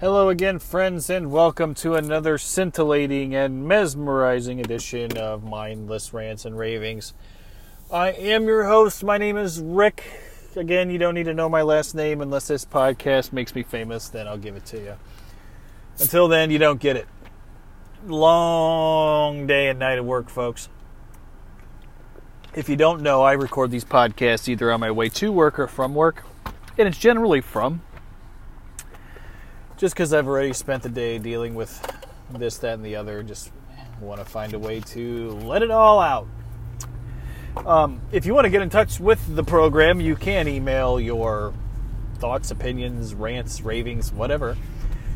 Hello again, friends, and welcome to another scintillating and mesmerizing edition of Mindless Rants and Ravings. I am your host. My name is Rick. Again, you don't need to know my last name unless this podcast makes me famous, then I'll give it to you. Until then, you don't get it. Long day and night of work, folks. If you don't know, I record these podcasts either on my way to work or from work, and it's generally from just because I've already spent the day dealing with this, that, and the other, just want to find a way to let it all out. Um, if you want to get in touch with the program, you can email your thoughts, opinions, rants, ravings, whatever.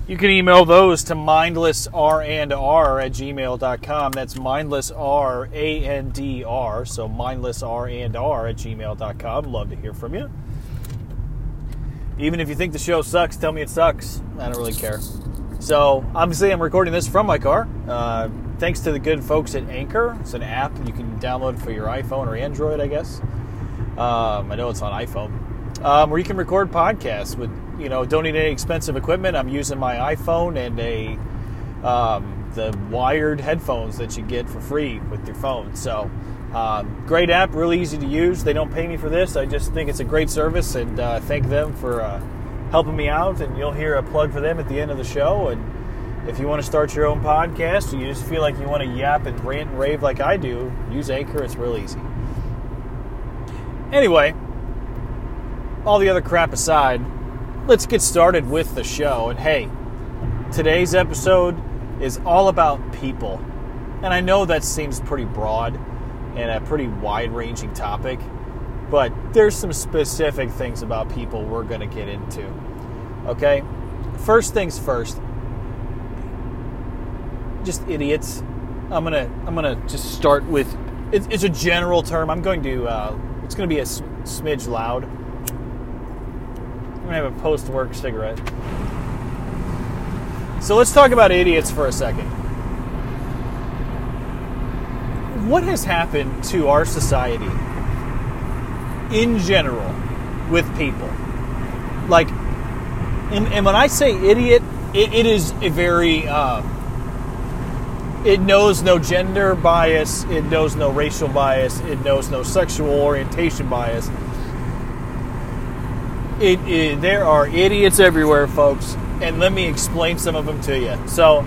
You can email those to mindlessr and r at gmail.com. That's mindlessr, A-N-D-R, so mindlessr and r at gmail.com. Love to hear from you. Even if you think the show sucks, tell me it sucks. I don't really care. So, obviously, I'm recording this from my car. Uh, thanks to the good folks at Anchor. It's an app you can download for your iPhone or Android, I guess. Um, I know it's on iPhone. Um, where you can record podcasts with, you know, don't need any expensive equipment. I'm using my iPhone and a um, the wired headphones that you get for free with your phone. So, um, great app, really easy to use. They don't pay me for this. I just think it's a great service and uh, thank them for uh, helping me out. And you'll hear a plug for them at the end of the show. And if you want to start your own podcast or you just feel like you want to yap and rant and rave like I do, use Anchor. It's real easy. Anyway, all the other crap aside, let's get started with the show. And hey, today's episode is all about people. And I know that seems pretty broad and a pretty wide ranging topic. But there's some specific things about people we're going to get into. Okay? First things first. Just idiots. I'm gonna I'm gonna just start with it's, a general term. I'm going to uh, it's going to be a smidge loud. I'm gonna have a post work cigarette. So let's talk about idiots for a second what has happened to our society in general with people? Like, and, and when I say idiot, it, it is a very, uh, it knows no gender bias, it knows no racial bias, it knows no sexual orientation bias. It, it, there are idiots everywhere, folks, and let me explain some of them to you. So,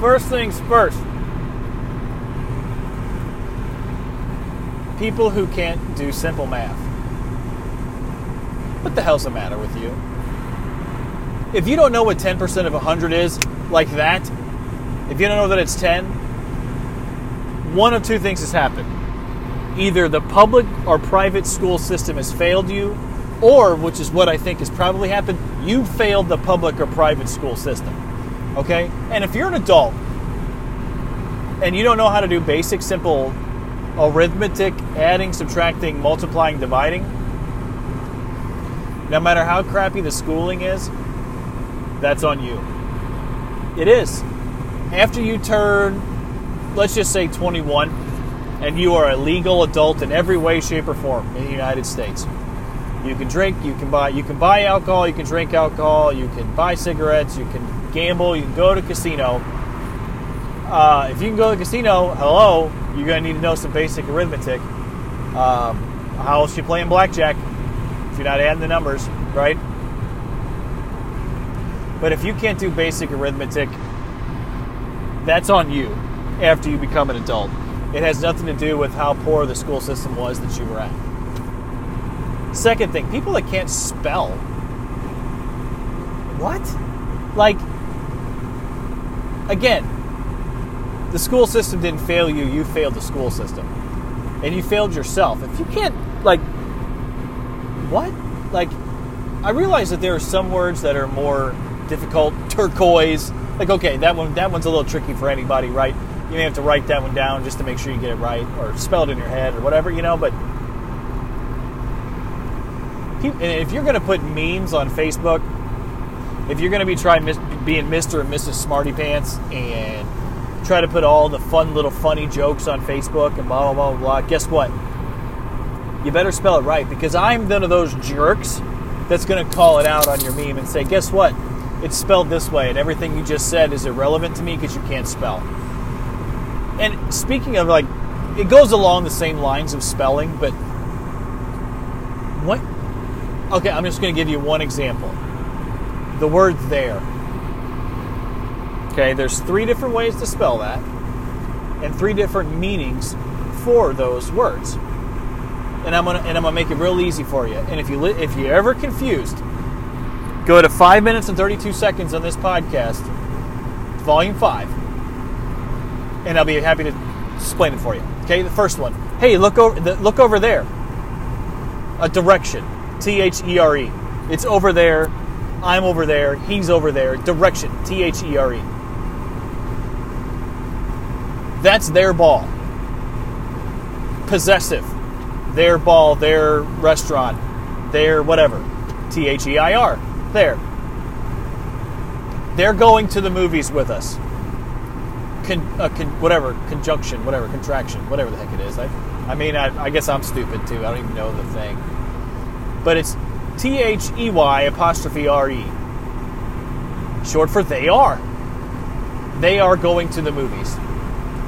first things first, people who can't do simple math. What the hell's the matter with you? If you don't know what 10% of 100 is, like that, if you don't know that it's 10, one of two things has happened. Either the public or private school system has failed you, or, which is what I think has probably happened, you failed the public or private school system. Okay? And if you're an adult and you don't know how to do basic, simple arithmetic, adding, subtracting, multiplying, dividing, no matter how crappy the schooling is, that's on you. It is. After you turn, let's just say 21, and you are a legal adult in every way, shape, or form in the United States. You can drink, you can buy, you can buy alcohol, you can drink alcohol, you can buy cigarettes, you can gamble, you can go to casino. Uh, if you can go to the casino, hello, you're going to need to know some basic arithmetic. Um, how else you playing blackjack if you're not adding the numbers, right? But if you can't do basic arithmetic, that's on you after you become an adult. It has nothing to do with how poor the school system was that you were at. Second thing, people that can't spell. What? Like, again, the school system didn't fail you, you failed the school system. And you failed yourself. If you can't, like, what? Like, I realize that there are some words that are more difficult. Turquoise. Like, okay, that one, that one's a little tricky for anybody, right? You may have to write that one down just to make sure you get it right, or spell it in your head, or whatever, you know. But if you're going to put memes on Facebook, if you're going to be trying being Mr. and Mrs. Smarty Pants and try to put all the fun little funny jokes on Facebook and blah, blah, blah, blah. Guess what? You better spell it right because I'm one of those jerks that's going to call it out on your meme and say, guess what? it's spelled this way, and everything you just said is irrelevant to me because you can't spell. And speaking of like, it goes along the same lines of spelling, but what? Okay, I'm just going to give you one example. The word there. Okay, there's three different ways to spell that, and three different meanings for those words. And I'm gonna and I'm gonna make it real easy for you. And if you li- if you're ever confused, go to five minutes and 32 seconds on this podcast, volume five, and I'll be happy to explain it for you. Okay, the first one. Hey, look over the, look over there. A direction. T H E R E. It's over there. I'm over there. He's over there. Direction. T H E R E. That's their ball. Possessive. Their ball, their restaurant, their whatever. T H E I R. There. They're going to the movies with us. Con, uh, con, whatever, conjunction, whatever, contraction, whatever the heck it is. I, I mean, I, I guess I'm stupid too. I don't even know the thing. But it's T H E Y apostrophe R E. Short for they are. They are going to the movies.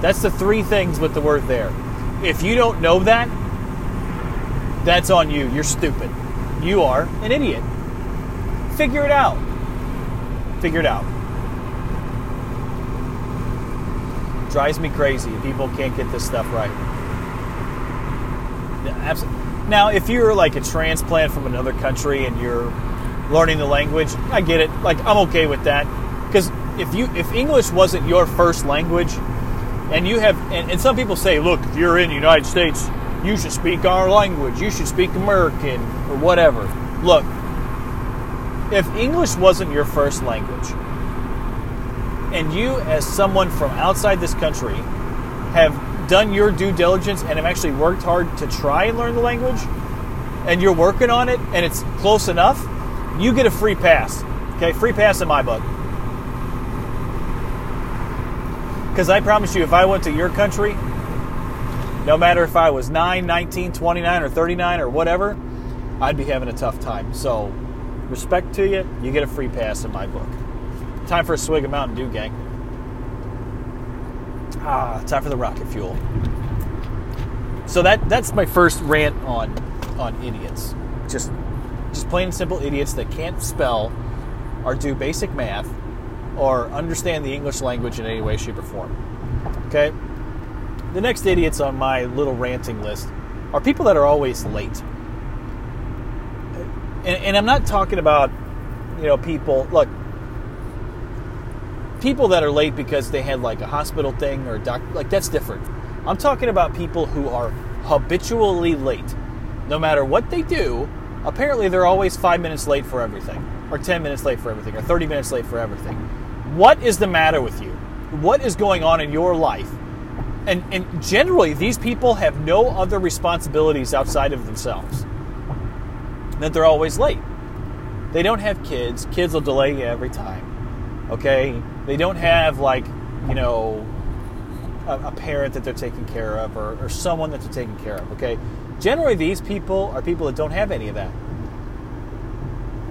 That's the three things with the word there. If you don't know that, that's on you. You're stupid. You are an idiot. Figure it out. Figure it out. Drives me crazy. People can't get this stuff right. Now, if you're like a transplant from another country and you're learning the language, I get it. Like I'm okay with that because if you if English wasn't your first language, and you have and, and some people say, look, if you're in the United States, you should speak our language. You should speak American or whatever. Look, if English wasn't your first language, and you, as someone from outside this country, have done your due diligence and have actually worked hard to try and learn the language, and you're working on it and it's close enough, you get a free pass. Okay, free pass in my book. Because I promise you, if I went to your country, no matter if I was 9, 19, 29, or 39 or whatever, I'd be having a tough time. So, respect to you, you get a free pass in my book. Time for a swig of Mountain Dew, gang. Ah, time for the rocket fuel. So that that's my first rant on on idiots. Just just plain and simple idiots that can't spell or do basic math or understand the English language in any way, shape, or form. Okay? The next idiots on my little ranting list are people that are always late. And, and I'm not talking about, you know, people, look, people that are late because they had like a hospital thing or a doc, like that's different. I'm talking about people who are habitually late. No matter what they do, apparently they're always five minutes late for everything, or 10 minutes late for everything, or 30 minutes late for everything. What is the matter with you? What is going on in your life? And, and generally, these people have no other responsibilities outside of themselves. That they're always late. They don't have kids. Kids will delay you every time. Okay? They don't have, like, you know, a, a parent that they're taking care of or, or someone that they're taking care of. Okay? Generally, these people are people that don't have any of that.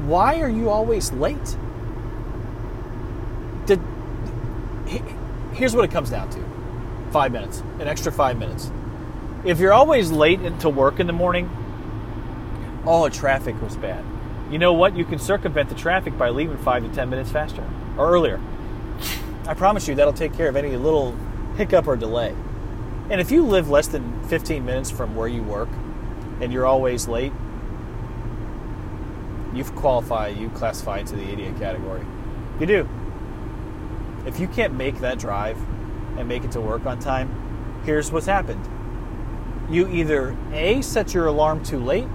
Why are you always late? Did, here's what it comes down to five minutes, an extra five minutes. If you're always late to work in the morning, oh, traffic was bad. You know what? You can circumvent the traffic by leaving five to ten minutes faster or earlier. I promise you that'll take care of any little hiccup or delay. And if you live less than 15 minutes from where you work and you're always late, you qualify, you classify into the idiot category. You do. If you can't make that drive and make it to work on time, here's what's happened. You either A, set your alarm too late,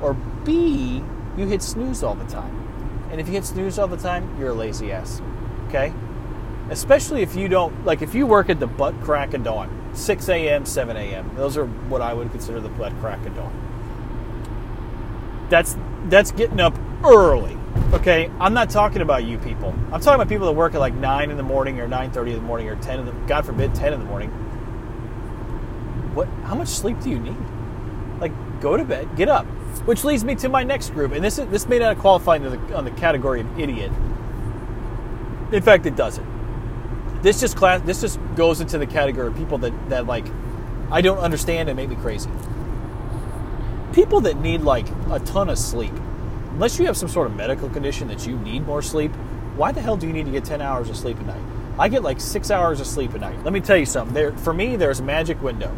or B, you hit snooze all the time. And if you hit snooze all the time, you're a lazy ass. Okay? Especially if you don't, like, if you work at the butt crack of dawn, 6 a.m., 7 a.m., those are what I would consider the butt crack of dawn. That's, that's getting up early. Okay, I'm not talking about you people. I'm talking about people that work at like nine in the morning or nine thirty in the morning or ten in the God forbid ten in the morning. What? How much sleep do you need? Like, go to bed, get up. Which leads me to my next group, and this is, this may not qualify the, on the category of idiot, In fact, it doesn't. This just class. This just goes into the category of people that that like I don't understand and make me crazy. People that need like a ton of sleep, unless you have some sort of medical condition that you need more sleep, why the hell do you need to get 10 hours of sleep a night? I get like six hours of sleep a night. Let me tell you something. There, for me, there's a magic window,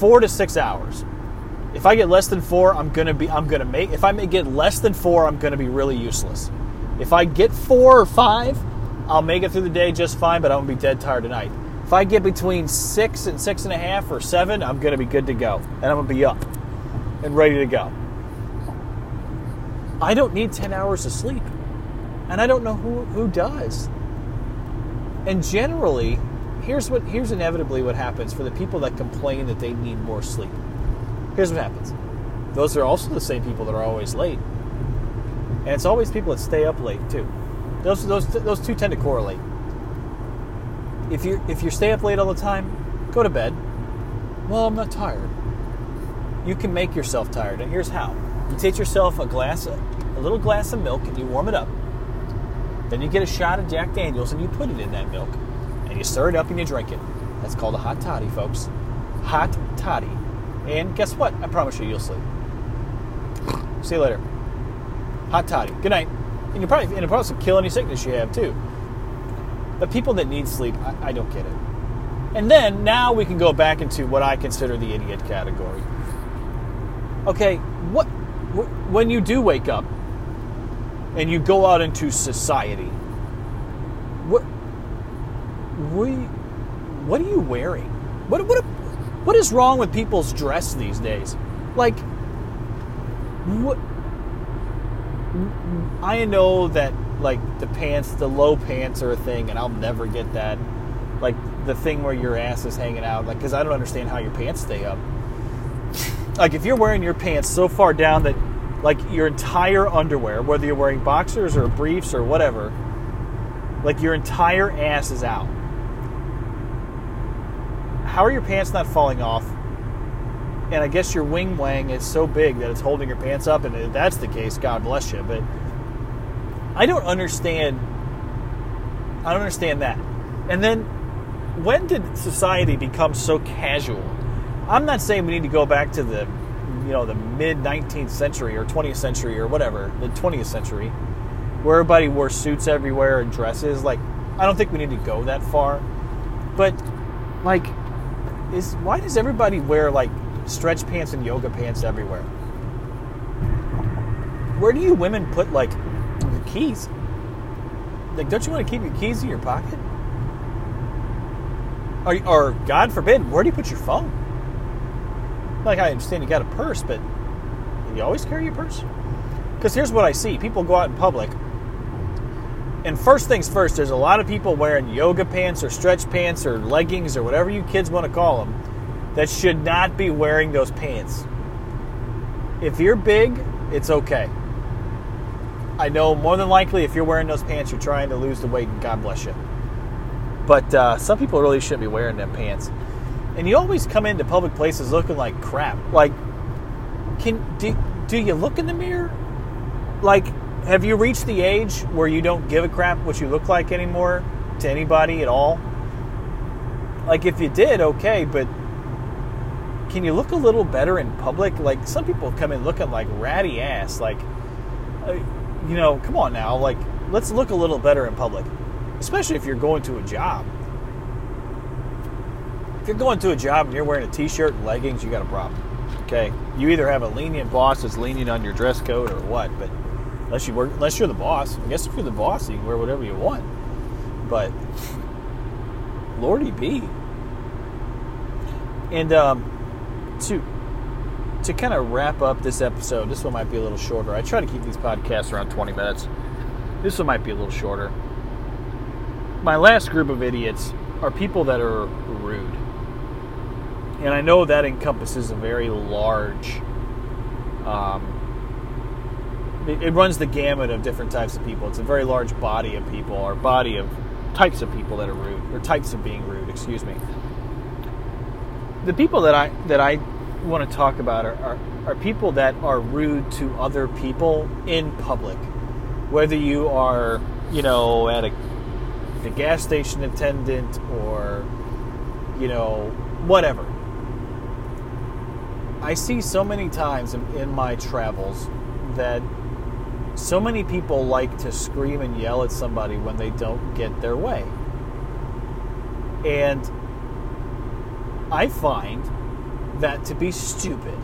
four to six hours. If I get less than four, I'm gonna be. I'm gonna make. If I may get less than four, I'm gonna be really useless. If I get four or five, I'll make it through the day just fine. But I'm gonna be dead tired tonight. If I get between six and six and a half or seven, I'm gonna be good to go, and I'm gonna be up and ready to go. I don't need ten hours of sleep, and I don't know who who does. And generally, here's what here's inevitably what happens for the people that complain that they need more sleep. Here's what happens. Those are also the same people that are always late. And it's always people that stay up late too. Those those those two tend to correlate. If you if you stay up late all the time, go to bed. Well, I'm not tired. You can make yourself tired, and here's how. You take yourself a glass a little glass of milk and you warm it up. Then you get a shot of Jack Daniels and you put it in that milk. And you stir it up and you drink it. That's called a hot toddy, folks. Hot toddy. And guess what? I promise you, you'll sleep. See you later. Hot toddy. Good night. And you probably and it probably kill any sickness you have too. The people that need sleep, I, I don't get it. And then now we can go back into what I consider the idiot category. Okay, what when you do wake up and you go out into society, what what, what are you wearing? What what what is wrong with people's dress these days? Like what I know that like the pants, the low pants are a thing, and I'll never get that. Like the thing where your ass is hanging out, like because I don't understand how your pants stay up. like if you're wearing your pants so far down that like your entire underwear, whether you're wearing boxers or briefs or whatever, like your entire ass is out. How are your pants not falling off? And I guess your wing wang is so big that it's holding your pants up, and if that's the case, God bless you. But I don't understand. I don't understand that. And then, when did society become so casual? I'm not saying we need to go back to the, you know, the mid 19th century or 20th century or whatever, the 20th century, where everybody wore suits everywhere and dresses. Like, I don't think we need to go that far. But, like, is why does everybody wear like stretch pants and yoga pants everywhere? Where do you women put like your keys? Like, don't you want to keep your keys in your pocket? Or, or God forbid, where do you put your phone? Like, I understand you got a purse, but you always carry your purse? Because here's what I see people go out in public, and first things first, there's a lot of people wearing yoga pants or stretch pants or leggings or whatever you kids want to call them that should not be wearing those pants. If you're big, it's okay. I know more than likely if you're wearing those pants, you're trying to lose the weight, and God bless you. But uh, some people really shouldn't be wearing them pants. And you always come into public places looking like crap. Like, can do, do you look in the mirror? Like, have you reached the age where you don't give a crap what you look like anymore to anybody at all? Like, if you did, okay, but can you look a little better in public? Like, some people come in looking like ratty ass. Like, uh, you know, come on now. Like, let's look a little better in public, especially if you're going to a job. If you're going to a job and you're wearing a t-shirt and leggings, you got a problem. Okay, you either have a lenient boss that's lenient on your dress code or what. But unless you work, unless you're the boss, I guess if you're the boss, you can wear whatever you want. But Lordy be. And um, to to kind of wrap up this episode, this one might be a little shorter. I try to keep these podcasts around 20 minutes. This one might be a little shorter. My last group of idiots are people that are rude. And I know that encompasses a very large, um, it, it runs the gamut of different types of people. It's a very large body of people, or body of types of people that are rude, or types of being rude, excuse me. The people that I that I want to talk about are, are, are people that are rude to other people in public. Whether you are, you know, at a a gas station attendant or, you know, whatever. I see so many times in, in my travels that so many people like to scream and yell at somebody when they don't get their way. And I find that to be stupid.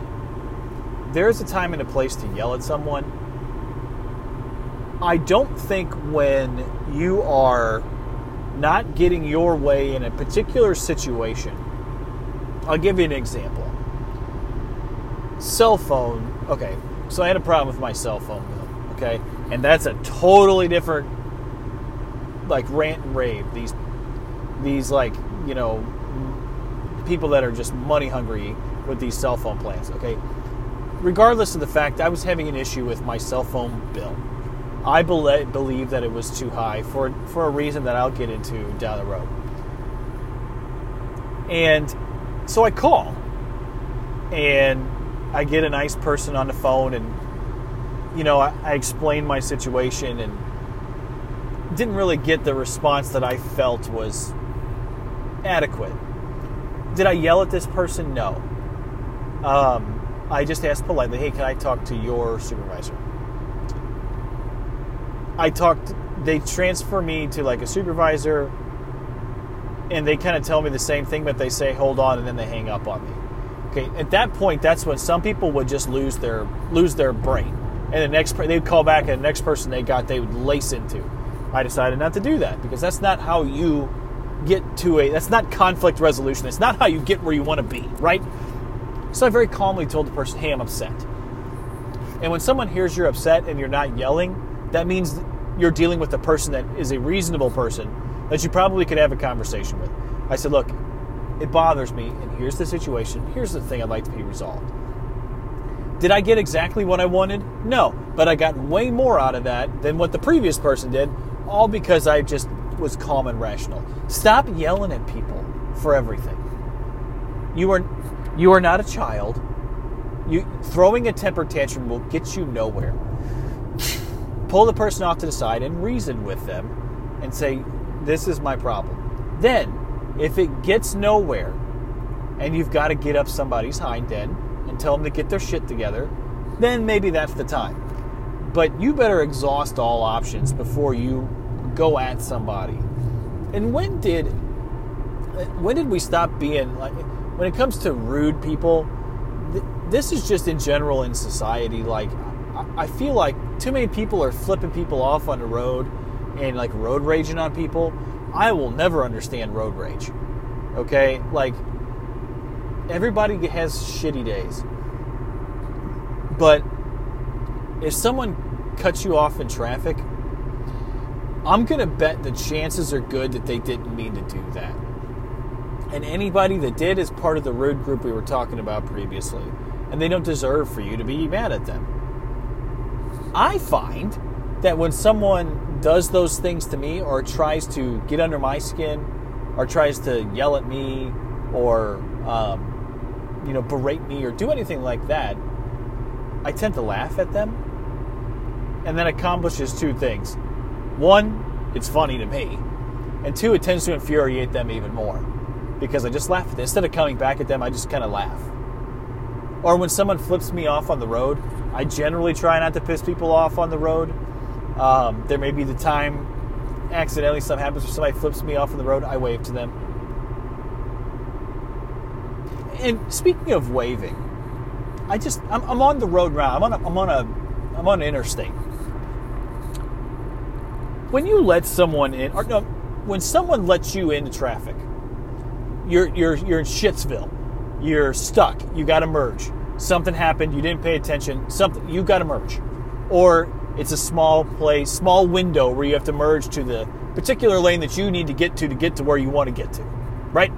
There's a time and a place to yell at someone. I don't think when you are not getting your way in a particular situation, I'll give you an example. Cell phone, okay, so I had a problem with my cell phone bill, okay, and that's a totally different, like rant and rave. These, these like you know, people that are just money hungry with these cell phone plans, okay. Regardless of the fact, I was having an issue with my cell phone bill. I believe that it was too high for for a reason that I'll get into down the road. And so I call, and I get a nice person on the phone, and you know I, I explain my situation, and didn't really get the response that I felt was adequate. Did I yell at this person? No. Um, I just asked politely, "Hey, can I talk to your supervisor?" I talked. They transfer me to like a supervisor, and they kind of tell me the same thing, but they say, "Hold on," and then they hang up on me. Okay, at that point, that's when some people would just lose their lose their brain, and the next they'd call back, and the next person they got, they would lace into. I decided not to do that because that's not how you get to a. That's not conflict resolution. It's not how you get where you want to be, right? So I very calmly told the person, "Hey, I'm upset." And when someone hears you're upset and you're not yelling, that means you're dealing with a person that is a reasonable person that you probably could have a conversation with. I said, look, it bothers me, and here's the situation. Here's the thing I'd like to be resolved. Did I get exactly what I wanted? No, but I got way more out of that than what the previous person did, all because I just was calm and rational. Stop yelling at people for everything. You are you are not a child. You throwing a temper tantrum will get you nowhere pull the person off to the side and reason with them and say, This is my problem. Then, if it gets nowhere and you've got to get up somebody's hind end and tell them to get their shit together, then maybe that's the time. But you better exhaust all options before you go at somebody. And when did when did we stop being like when it comes to rude people? This is just in general in society. Like I feel like too many people are flipping people off on the road and like road raging on people. I will never understand road rage. Okay? Like, everybody has shitty days. But if someone cuts you off in traffic, I'm going to bet the chances are good that they didn't mean to do that. And anybody that did is part of the rude group we were talking about previously. And they don't deserve for you to be mad at them. I find that when someone does those things to me or tries to get under my skin or tries to yell at me or um, you know berate me or do anything like that i tend to laugh at them. And that accomplishes two things. One it's funny to me. And two it tends to infuriate them even more because i just laugh at them. Instead of coming back at them i just kind of laugh. Or when someone flips me off on the road I generally try not to piss people off on the road. Um, there may be the time accidentally something happens where somebody flips me off on the road, I wave to them. And speaking of waving, I just I'm, I'm on the road now. I'm on a, I'm on a I'm on an interstate. When you let someone in, or no, when someone lets you into traffic, you're you're you're in Shitsville. You're stuck. You got to merge something happened, you didn't pay attention, something you got to merge. Or it's a small place, small window where you have to merge to the particular lane that you need to get to to get to where you want to get to, right?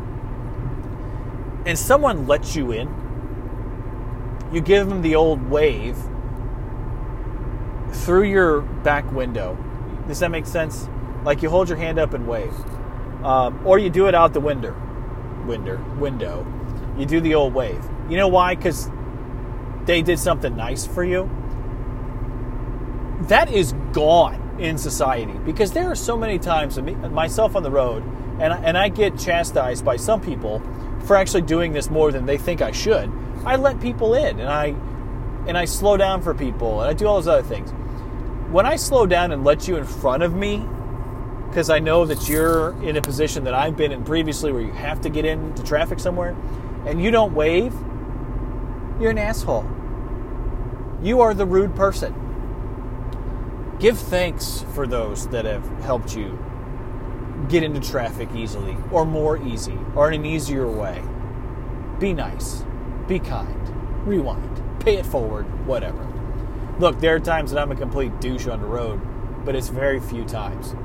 And someone lets you in, you give them the old wave through your back window. Does that make sense? Like you hold your hand up and wave, um, or you do it out the window, window, window. You do the old wave. You know why? Because they did something nice for you, that is gone in society because there are so many times myself on the road and I, and I get chastised by some people for actually doing this more than they think I should. I let people in and I and I slow down for people and I do all those other things. When I slow down and let you in front of me because I know that you're in a position that I've been in previously where you have to get into traffic somewhere and you don't wave, you're an asshole. You are the rude person. Give thanks for those that have helped you get into traffic easily or more easy or in an easier way. Be nice. Be kind. Rewind. Pay it forward. Whatever. Look, there are times that I'm a complete douche on the road, but it's very few times.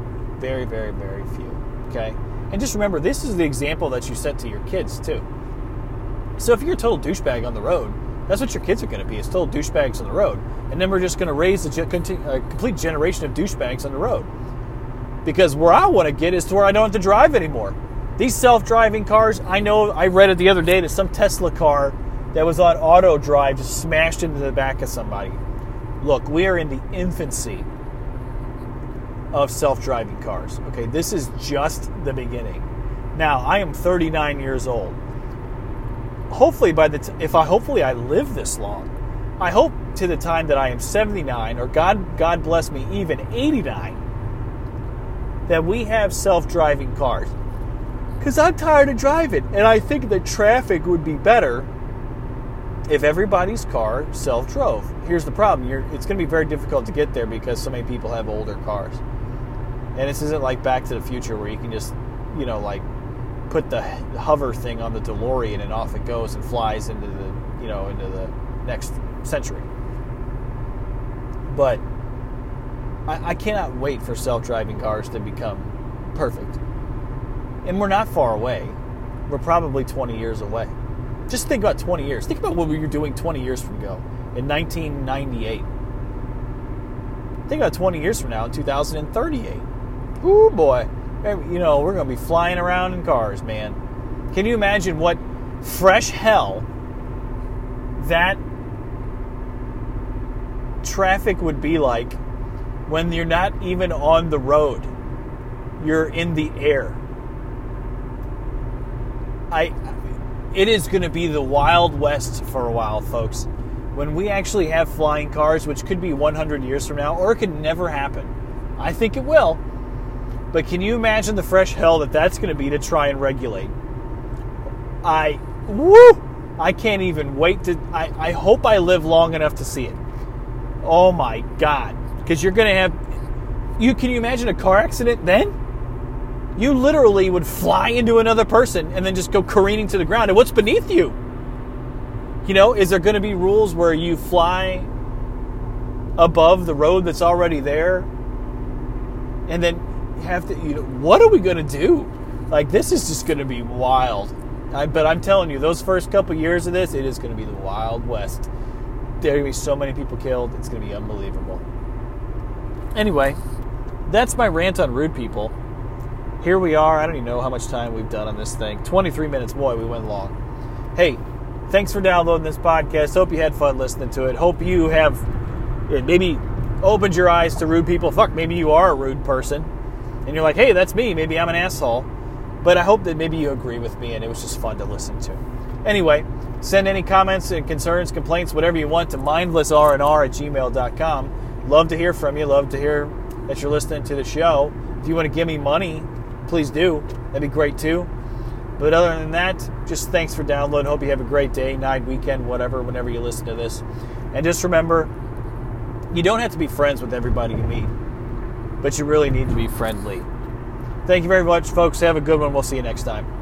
Very, very, very few. Okay? And just remember, this is the example that you set to your kids, too. So if you're a total douchebag on the road, that's what your kids are going to be. It's total douchebags on the road, and then we're just going to raise a, uh, complete generation of douchebags on the road. Because where I want to get is to where I don't have to drive anymore. These self-driving cars, I know. I read it the other day that some Tesla car that was on auto drive just smashed into the back of somebody. Look, we are in the infancy of self-driving cars. Okay, this is just the beginning. Now, I am 39 years old hopefully by the t- if I hopefully I live this long, I hope to the time that I am 79 or God God bless me even 89 that we have self-driving cars. Cuz I'm tired of driving and I think the traffic would be better if everybody's car self-drove. Here's the problem, You're, it's going to be very difficult to get there because so many people have older cars. And this isn't like Back to the Future where you can just, you know, like put the hover thing on the DeLorean and off it goes and flies into the you know into the next century. But I, I cannot wait for self-driving cars to become perfect, and we're not far away. We're probably 20 years away. Just think about 20 years. Think about what we were doing 20 years from ago in 1998. Think about 20 years from now in 2038. Ooh boy you know, we're going to be flying around in cars, man. Can you imagine what fresh hell that traffic would be like when you're not even on the road? You're in the air. I it is going to be the wild west for a while, folks. When we actually have flying cars, which could be 100 years from now or it could never happen. I think it will but can you imagine the fresh hell that that's going to be to try and regulate? I, woo! I can't even wait to. I, I hope I live long enough to see it. Oh my God. Because you're going to have. You Can you imagine a car accident then? You literally would fly into another person and then just go careening to the ground. And what's beneath you? You know, is there going to be rules where you fly above the road that's already there? And then have to, you know, what are we going to do? Like, this is just going to be wild. I, but I'm telling you, those first couple years of this, it is going to be the Wild West. There are going to be so many people killed. It's going to be unbelievable. Anyway, that's my rant on rude people. Here we are. I don't even know how much time we've done on this thing. 23 minutes. Boy, we went long. Hey, thanks for downloading this podcast. Hope you had fun listening to it. Hope you have maybe opened your eyes to rude people. Fuck, maybe you are a rude person and you're like, hey, that's me. Maybe I'm an asshole. But I hope that maybe you agree with me and it was just fun to listen to. Anyway, send any comments and concerns, complaints, whatever you want to mindlessrnr at gmail.com. Love to hear from you. Love to hear that you're listening to the show. If you want to give me money, please do. That'd be great too. But other than that, just thanks for downloading. Hope you have a great day, night, weekend, whatever, whenever you listen to this. And just remember, you don't have to be friends with everybody you meet but you really need to be friendly. Thank you very much, folks. Have a good one. We'll see you next time.